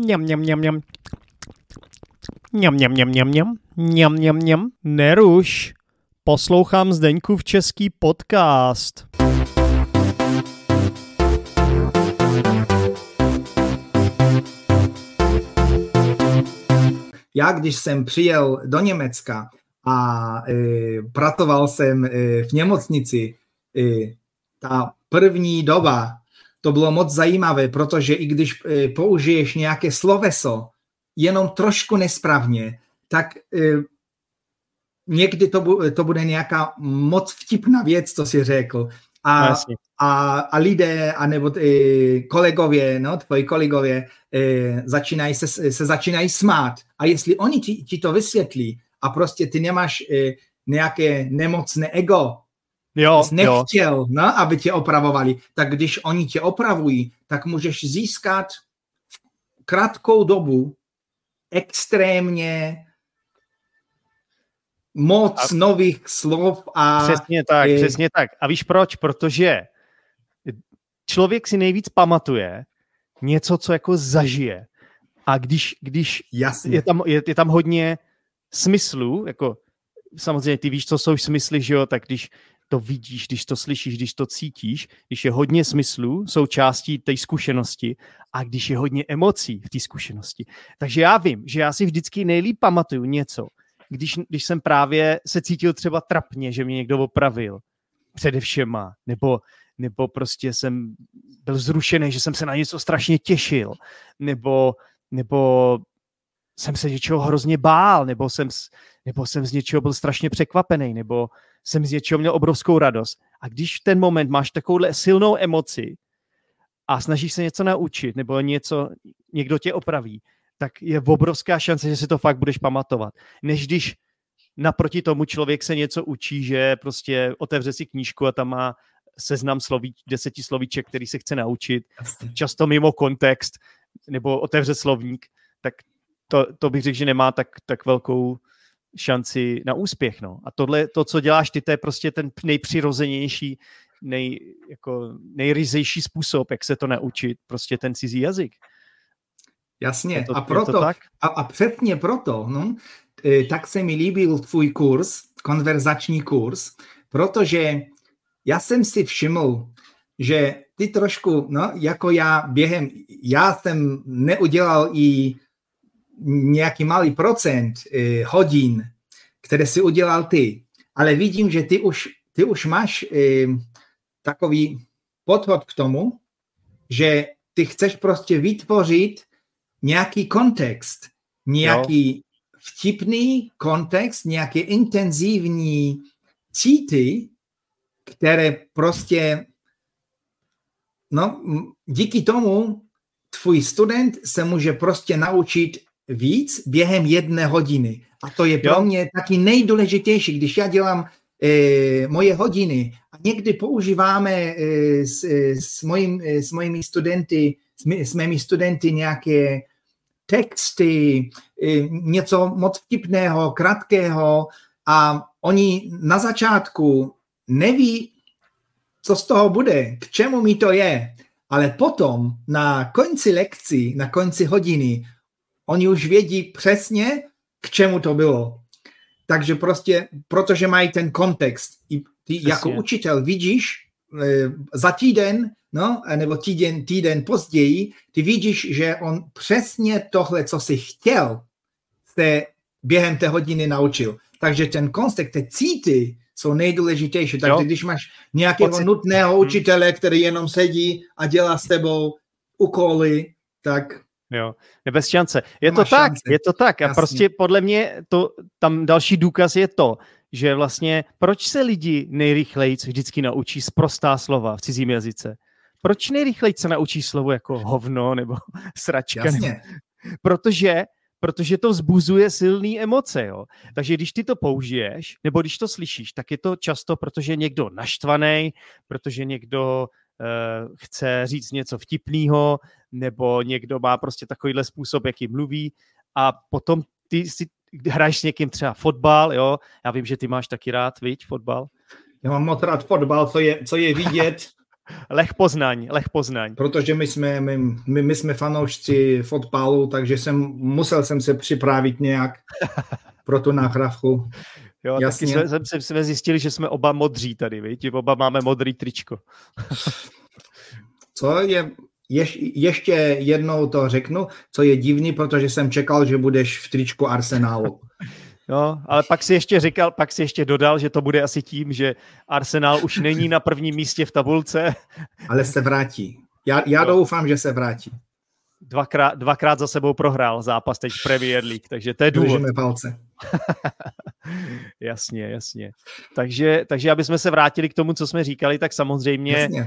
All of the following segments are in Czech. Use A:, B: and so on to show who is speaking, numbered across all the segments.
A: Mňam, mňam, mňam, mňam. Mňam, mňam, mňam, mňam, mňam. Mňam, mňam, mňam. Neruš. Poslouchám Zdeňkův český podcast.
B: Já, když jsem přijel do Německa a e, pracoval jsem e, v nemocnici, e, ta první doba, to bylo moc zajímavé, protože i když e, použiješ nějaké sloveso jenom trošku nesprávně, tak e, někdy to, bu, to bude nějaká moc vtipná věc, co si řekl. A, a, a lidé, anebo e, kolegově, no, tvoji kolegově, e, začínají se, se začínají smát. A jestli oni ti, ti to vysvětlí a prostě ty nemáš e, nějaké nemocné ego,
A: Jo,
B: jsi nechtěl, jo. No, aby tě opravovali, tak když oni tě opravují, tak můžeš získat v krátkou dobu extrémně moc a... nových slov a...
A: Přesně tak, je... přesně tak. A víš proč? Protože člověk si nejvíc pamatuje něco, co jako zažije. A když, když
B: Jasně.
A: Je, tam, je, je tam hodně smyslů, jako samozřejmě ty víš, co jsou smysly, že jo, tak když to vidíš, když to slyšíš, když to cítíš, když je hodně smyslů, jsou částí té zkušenosti a když je hodně emocí v té zkušenosti. Takže já vím, že já si vždycky nejlíp pamatuju něco, když, když jsem právě se cítil třeba trapně, že mě někdo opravil především, nebo, nebo prostě jsem byl zrušený, že jsem se na něco strašně těšil, nebo, nebo jsem se něčeho hrozně bál, nebo jsem, nebo jsem z něčeho byl strašně překvapený, nebo jsem z něčeho měl obrovskou radost. A když v ten moment máš takovouhle silnou emoci a snažíš se něco naučit, nebo něco, někdo tě opraví, tak je obrovská šance, že si to fakt budeš pamatovat. Než když naproti tomu člověk se něco učí, že prostě otevře si knížku a tam má seznam sloví, deseti slovíček, který se chce naučit, často mimo kontext, nebo otevře slovník, tak to, to bych řekl, že nemá tak, tak velkou šanci na úspěch. No. A tohle, to, co děláš ty, to je prostě ten nejpřirozenější, nej, jako nejryzejší způsob, jak se to naučit, prostě ten cizí jazyk.
B: Jasně, to, a proto, a, a přesně proto, no, e, tak se mi líbil tvůj kurz, konverzační kurz, protože já jsem si všiml, že ty trošku, no, jako já během, já jsem neudělal i nějaký malý procent eh, hodin, které si udělal ty, ale vidím, že ty už, ty už máš eh, takový podhod k tomu, že ty chceš prostě vytvořit nějaký kontext, nějaký jo. vtipný kontext, nějaké intenzivní cíty, které prostě, no, díky tomu tvůj student se může prostě naučit víc během jedné hodiny. A to je pro jo. mě taky nejdůležitější, když já dělám e, moje hodiny a někdy používáme e, s, e, s, mojim, e, s mojimi studenty, s, mý, s mými studenty nějaké texty, e, něco moc vtipného, krátkého a oni na začátku neví, co z toho bude, k čemu mi to je, ale potom na konci lekcí, na konci hodiny Oni už vědí přesně, k čemu to bylo. Takže prostě, protože mají ten kontext. I ty Přesně. jako učitel vidíš e, za týden, no, nebo týden, týden později, ty vidíš, že on přesně tohle, co si chtěl, se během té hodiny naučil. Takže ten kontext, ty cíty jsou nejdůležitější. Takže jo. když máš nějakého Pocit. nutného hmm. učitele, který jenom sedí a dělá s tebou úkoly, tak
A: Jo, bez šance. Je to tak, šance. je to tak. A Jasně. prostě podle mě to, tam další důkaz je to, že vlastně proč se lidi nejrychleji vždycky naučí prostá slova v cizím jazyce? Proč nejrychleji se naučí slovo jako hovno nebo sračka?
B: Jasně. Nebo...
A: Protože protože to vzbuzuje silné emoce. Jo? Takže když ty to použiješ, nebo když to slyšíš, tak je to často, protože někdo naštvaný, protože někdo uh, chce říct něco vtipného, nebo někdo má prostě takovýhle způsob, jaký mluví a potom ty si hraješ s někým třeba fotbal, jo, já vím, že ty máš taky rád, viď, fotbal.
B: Já mám moc rád fotbal, co je, co je vidět,
A: Lech Poznaň, Lech Poznaň.
B: Protože my jsme, my, my, my jsme fanoušci fotbalu, takže jsem, musel jsem se připravit nějak pro tu nahrávku.
A: Jo, Jasně. taky jsme, jsme, jsme zjistili, že jsme oba modří tady, víš? Oba máme modrý tričko.
B: Co je, ješ, ještě jednou to řeknu, co je divný, protože jsem čekal, že budeš v tričku Arsenálu.
A: No, ale pak si ještě říkal, pak si ještě dodal, že to bude asi tím, že Arsenal už není na prvním místě v tabulce.
B: Ale se vrátí. Já, já doufám, že se vrátí.
A: Dvakrát, dvakrát za sebou prohrál zápas teď v Premier League, takže to je důvod.
B: Držíme palce.
A: jasně, jasně. Takže, takže aby jsme se vrátili k tomu, co jsme říkali, tak samozřejmě uh,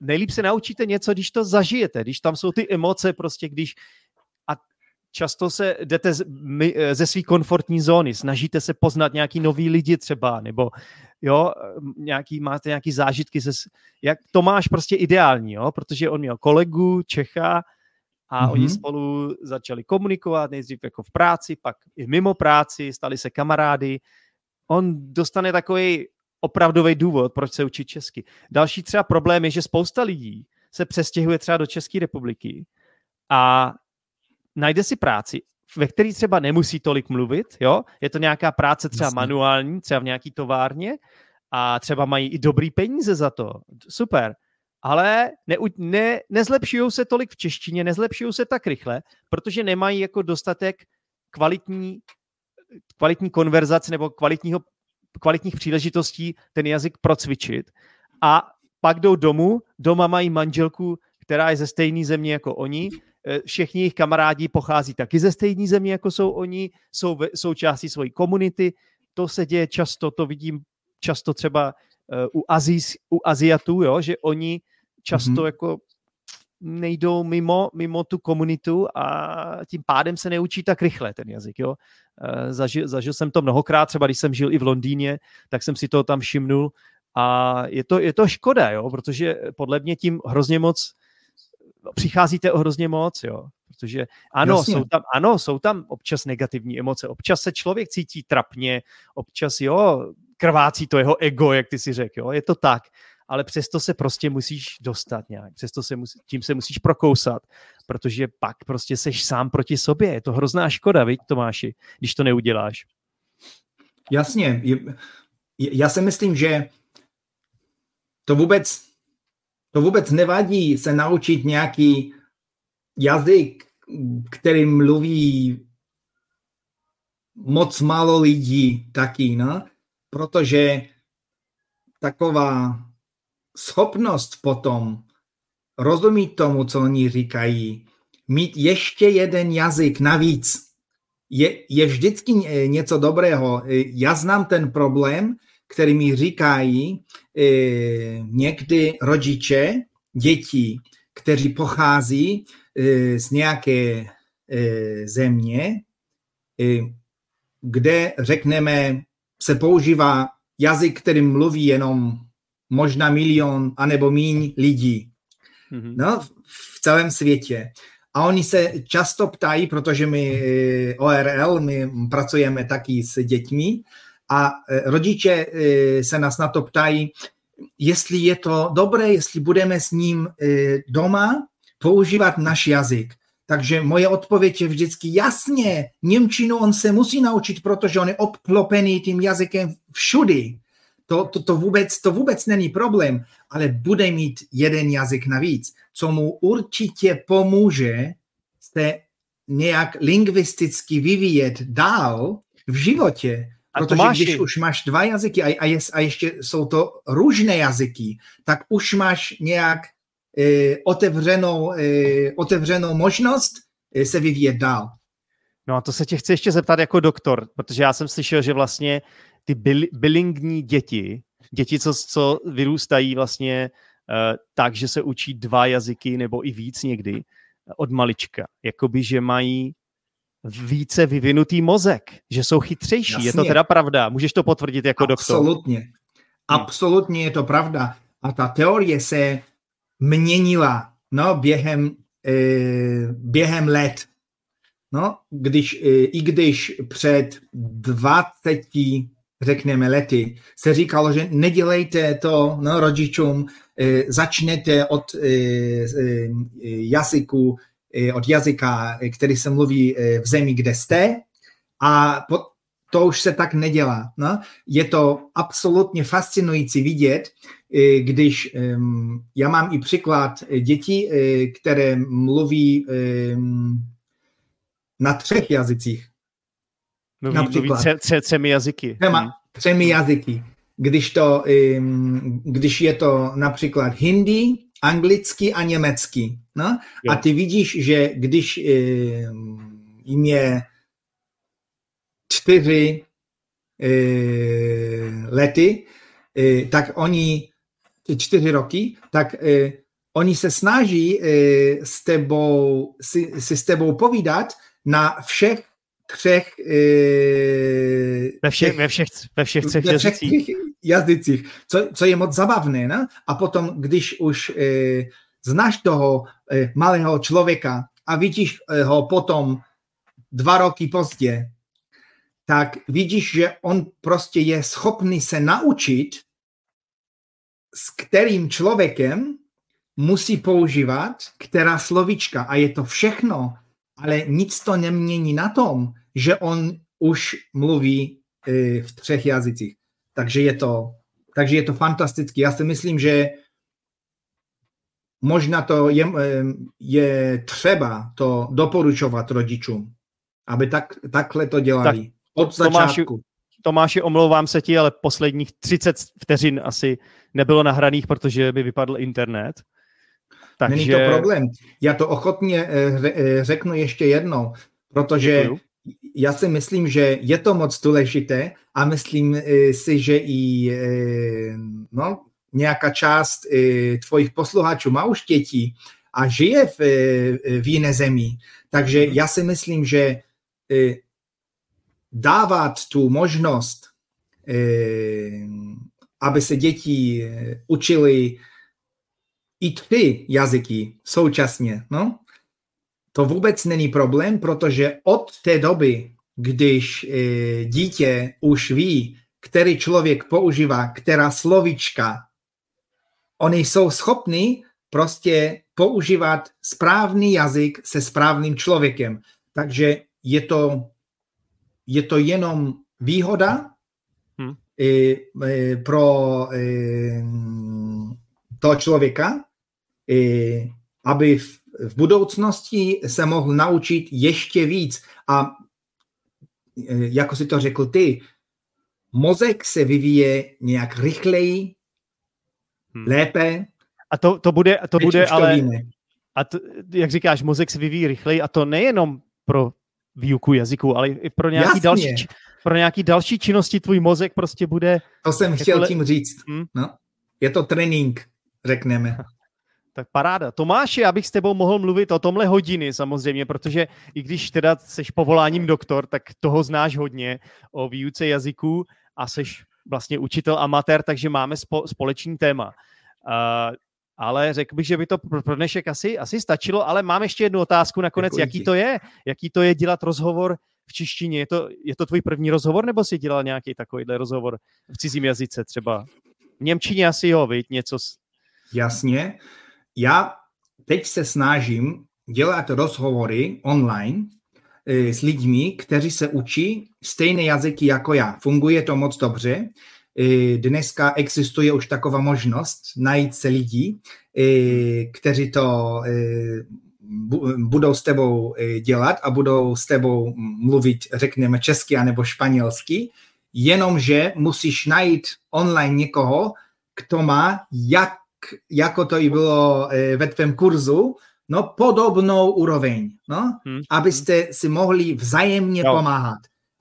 A: nejlíp se naučíte něco, když to zažijete, když tam jsou ty emoce, prostě když a často se jdete ze své komfortní zóny, snažíte se poznat nějaký nový lidi třeba, nebo jo, nějaký, máte nějaký zážitky, ze, jak to máš prostě ideální, jo, protože on měl kolegu Čecha a mm-hmm. oni spolu začali komunikovat, nejdřív jako v práci, pak i mimo práci, stali se kamarády. On dostane takový opravdový důvod, proč se učit česky. Další třeba problém je, že spousta lidí se přestěhuje třeba do České republiky a najde si práci, ve který třeba nemusí tolik mluvit, jo? Je to nějaká práce třeba Jasně. manuální, třeba v nějaký továrně a třeba mají i dobrý peníze za to. Super. Ale ne, ne, nezlepšují se tolik v češtině, nezlepšují se tak rychle, protože nemají jako dostatek kvalitní, kvalitní konverzace nebo kvalitního kvalitních příležitostí ten jazyk procvičit. A pak jdou domů, doma mají manželku, která je ze stejné země jako oni, eh, všichni jejich kamarádi pochází taky ze stejné země, jako jsou oni, jsou součástí svojí komunity, to se děje často, to vidím často třeba eh, u, Azijs, u Aziatů, jo, že oni často mm-hmm. jako nejdou mimo, mimo tu komunitu a tím pádem se neučí tak rychle ten jazyk. Jo? Eh, zažil, zažil jsem to mnohokrát, třeba když jsem žil i v Londýně, tak jsem si to tam všimnul a je to, je to škoda, jo? protože podle mě tím hrozně moc přicházíte o hrozně moc, jo. Protože ano jsou, tam, ano, jsou tam občas negativní emoce, občas se člověk cítí trapně, občas, jo, krvácí to jeho ego, jak ty si řekl, jo, je to tak, ale přesto se prostě musíš dostat nějak, přesto se musí, tím se musíš prokousat, protože pak prostě seš sám proti sobě. Je to hrozná škoda, viď, Tomáši, když to neuděláš.
B: Jasně. Já si myslím, že to vůbec, to vůbec nevadí se naučit nějaký jazyk, který mluví moc málo lidí taky, no? protože taková schopnost potom rozumět tomu, co oni říkají, mít ještě jeden jazyk navíc, je, je vždycky něco dobrého. Já znám ten problém, který mi říkají eh, někdy rodiče dětí, kteří pochází eh, z nějaké eh, země, eh, kde, řekneme, se používá jazyk, který mluví jenom možná milion anebo míň lidí mm-hmm. no, v celém světě. A oni se často ptají, protože my eh, ORL, my pracujeme taky s dětmi a eh, rodiče eh, se nás na to ptají, jestli je to dobré, jestli budeme s ním doma používat náš jazyk. Takže moje odpověď je vždycky jasně, Němčinu on se musí naučit, protože on je obklopený tím jazykem všudy. To, to, to, vůbec, to vůbec není problém, ale bude mít jeden jazyk navíc, co mu určitě pomůže se nějak lingvisticky vyvíjet dál v životě. A protože Tomáši. když už máš dva jazyky a, a, je, a ještě jsou to různé jazyky, tak už máš nějak eh, otevřenou, eh, otevřenou možnost eh, se vyvíjet dál.
A: No a to se tě chci ještě zeptat jako doktor, protože já jsem slyšel, že vlastně ty bil, bilingní děti, děti, co, co vyrůstají vlastně uh, tak, že se učí dva jazyky nebo i víc někdy od malička, jakoby, že mají více vyvinutý mozek, že jsou chytřejší. Jasně. Je to teda pravda? Můžeš to potvrdit jako
B: doktor? Absolutně. Absolutně je to pravda. A ta teorie se měnila no, během, e, během let. No, když, e, I když před 20 řekněme, lety, se říkalo, že nedělejte to no, rodičům, e, začněte od e, e, jazyku, od jazyka, který se mluví v zemi, kde jste a to už se tak nedělá. No? Je to absolutně fascinující vidět, když já mám i příklad dětí, které mluví na třech jazycích.
A: Mluví, Například. mluví tře, tře, třemi jazyky.
B: Třema, hmm. třemi jazyky. Když, to, když je to například hindi, anglicky a německy. No? A ty vidíš, že když jim je čtyři lety, tak oni čtyři roky, tak oni se snaží s tebou, si, si s tebou povídat na všech třech...
A: ve, všech, ve, všech, ve všech třech ve všech jazycích.
B: jazycích co, co je moc zabavné. Ne? A potom, když už e, znáš toho e, malého člověka a vidíš e, ho potom dva roky pozdě, tak vidíš, že on prostě je schopný se naučit, s kterým člověkem musí používat která slovička. A je to všechno, ale nic to nemění na tom, že on už mluví e, v třech jazycích. Takže je to, takže je to fantastické. Já si myslím, že možná to je, e, je třeba to doporučovat rodičům, aby tak, takhle to dělali. Tak od začátku. Tomáši,
A: Tomáši, omlouvám se ti, ale posledních 30 vteřin asi nebylo nahraných, protože by vypadl internet.
B: Takže... Není to problém. Já to ochotně eh, řeknu ještě jednou, protože Děkuju. Já si myslím, že je to moc důležité a myslím eh, si, že i no, nějaká část tvojich posluchačů má už děti a žije v, v jiné zemi. Takže mhm. já si myslím, že dávat tu možnost, aby se děti učili i tři jazyky současně, no, to vůbec není problém, protože od té doby, když e, dítě už ví, který člověk používá, která slovička, oni jsou schopni prostě používat správný jazyk se správným člověkem. Takže je to, je to jenom výhoda hmm. e, e, pro e, toho člověka, aby v, v budoucnosti se mohl naučit ještě víc. A e, jako si to řekl ty, mozek se vyvíje nějak rychleji, hmm. lépe.
A: A to, to bude, to bude ale... A to, jak říkáš, mozek se vyvíjí rychleji a to nejenom pro výuku jazyku, ale i pro nějaký, Jasně. další, pro nějaký další činnosti tvůj mozek prostě bude...
B: To jsem chtěl le... tím říct. Hmm? No. Je to trénink, řekneme.
A: Tak paráda. Tomáši, abych s tebou mohl mluvit o tomhle hodiny samozřejmě, protože i když teda seš povoláním doktor, tak toho znáš hodně o výuce jazyků a seš vlastně učitel amatér, takže máme spo, společný téma. Uh, ale řekl bych, že by to pro dnešek asi, asi stačilo, ale mám ještě jednu otázku nakonec, Děkuji jaký to je? Jaký to je dělat rozhovor v češtině? Je to, je to tvůj první rozhovor, nebo jsi dělal nějaký takovýhle rozhovor v cizím jazyce třeba? V Němčině asi jo, viď? Něco.
B: Jasně já teď se snažím dělat rozhovory online e, s lidmi, kteří se učí stejné jazyky jako já. Funguje to moc dobře. E, dneska existuje už taková možnost najít se lidí, e, kteří to budou s tebou dělat a budou s tebou mluvit, řekněme, česky anebo španělsky, jenomže musíš najít online někoho, kdo má jak jako to i bylo e, ve tvém kurzu, no podobnou úroveň, no, hmm. abyste si mohli vzájemně jo. pomáhat.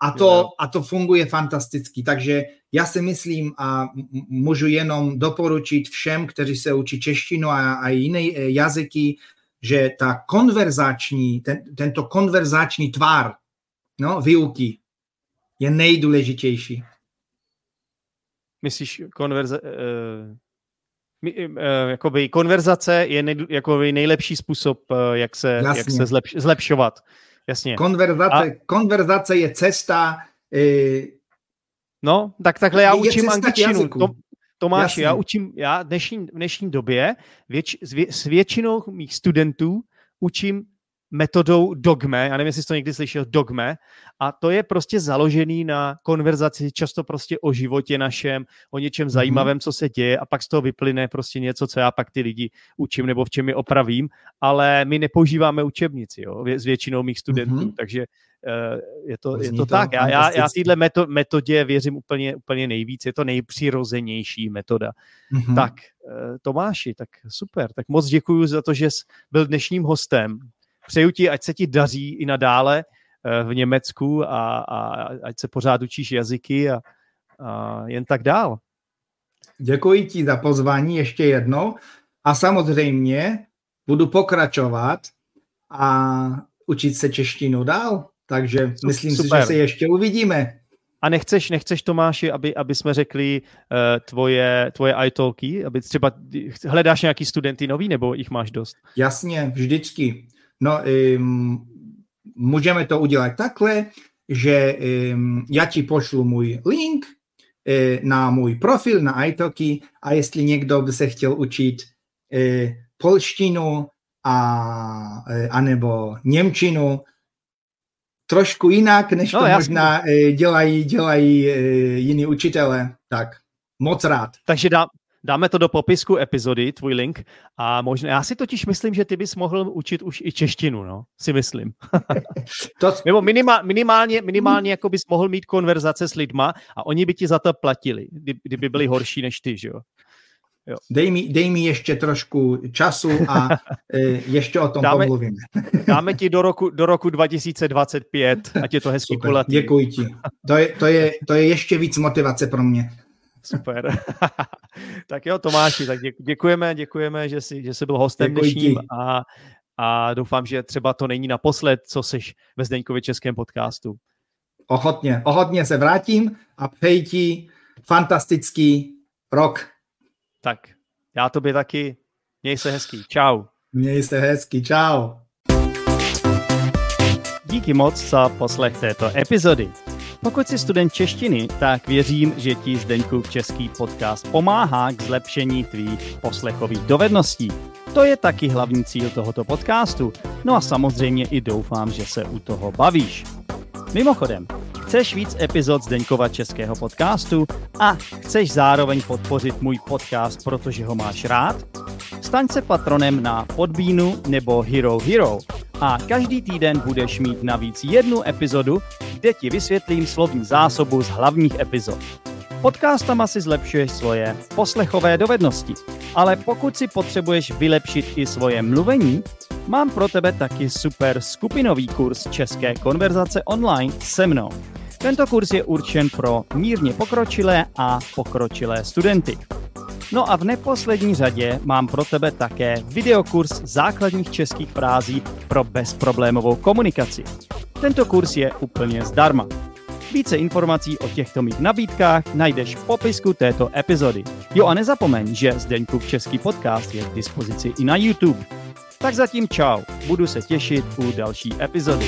B: A to, a to funguje fantasticky. Takže já si myslím a můžu jenom doporučit všem, kteří se učí češtinu a, a jiné e, jazyky, že ta konverzační, ten, tento konverzační tvár no, výuky je nejdůležitější.
A: Myslíš konverze, uh, jakoby konverzace je nej, jakoby nejlepší způsob, eh, jak se, jak se zlepš, zlepšovat. Jasně.
B: Konverzace, A... konverzace je cesta, eh,
A: No, tak takhle já učím angličtinu. To, Tomáš, já učím, já dnešní, v dnešní době věč, s, vě, s většinou mých studentů učím metodou dogme, já nevím, jestli jsi to někdy slyšel, dogme, a to je prostě založený na konverzaci, často prostě o životě našem, o něčem mm-hmm. zajímavém, co se děje a pak z toho vyplyne prostě něco, co já pak ty lidi učím nebo v čem je opravím, ale my nepoužíváme učebnici, jo, s většinou mých studentů, mm-hmm. takže uh, je to, je to, to tak. Já, já, já této metodě věřím úplně, úplně nejvíc, je to nejpřirozenější metoda. Mm-hmm. Tak, uh, Tomáši, tak super, tak moc děkuji za to, že jsi byl dnešním hostem přeju ti, ať se ti daří i nadále eh, v Německu a, a ať se pořád učíš jazyky a, a jen tak dál.
B: Děkuji ti za pozvání ještě jednou a samozřejmě budu pokračovat a učit se češtinu dál, takže myslím Super. si, že se ještě uvidíme.
A: A nechceš, nechceš Tomáši, aby, aby jsme řekli uh, tvoje, tvoje italky, aby třeba hledáš nějaký studenty nový, nebo jich máš dost?
B: Jasně, vždycky. No, um, můžeme to udělat takhle, že um, já ti pošlu můj link uh, na můj profil na iTalki a jestli někdo by se chtěl učit uh, polštinu a, uh, anebo němčinu, trošku jinak, než no, to jasný. možná dělají, dělají jiní učitele, tak moc rád.
A: Takže dá, Dáme to do popisku epizody, tvůj link. A možná, já si totiž myslím, že ty bys mohl učit už i češtinu, no, si myslím. to... Nebo minimál, minimálně, minimálně jako bys mohl mít konverzace s lidma a oni by ti za to platili, kdy, kdyby byli horší než ty, že jo.
B: Jo. Dej, mi, dej mi ještě trošku času a e, ještě o tom dáme, pomluvíme.
A: dáme ti do roku, do roku 2025, ať je to hezký Super, kulatý.
B: Děkuji ti. To je, to, je, to je ještě víc motivace pro mě.
A: Super. tak jo, Tomáši, tak děkujeme, děkujeme, že jsi, že jsi byl hostem Děkuji dnešním a, a doufám, že třeba to není naposled, co jsi ve Zdeňkově českém podcastu.
B: Ochotně, ochotně se vrátím a přeji ti fantastický rok.
A: Tak, já tobě taky. Měj se hezký. Čau.
B: Měj se hezký. Čau.
A: Díky moc za poslech této epizody. Pokud jsi student češtiny, tak věřím, že ti Zdeňku český podcast pomáhá k zlepšení tvých poslechových dovedností. To je taky hlavní cíl tohoto podcastu. No a samozřejmě i doufám, že se u toho bavíš. Mimochodem, chceš víc epizod Zdeňkova českého podcastu a chceš zároveň podpořit můj podcast, protože ho máš rád? Staň se patronem na Podbínu nebo Hero Hero a každý týden budeš mít navíc jednu epizodu, kde ti vysvětlím slovní zásobu z hlavních epizod. Podcastama si zlepšuješ svoje poslechové dovednosti, ale pokud si potřebuješ vylepšit i svoje mluvení, mám pro tebe taky super skupinový kurz České konverzace online se mnou. Tento kurz je určen pro mírně pokročilé a pokročilé studenty. No a v neposlední řadě mám pro tebe také videokurs základních českých frází pro bezproblémovou komunikaci. Tento kurz je úplně zdarma. Více informací o těchto mých nabídkách najdeš v popisku této epizody. Jo a nezapomeň, že Zdeňkův český podcast je k dispozici i na YouTube. Tak zatím čau, budu se těšit u další epizody.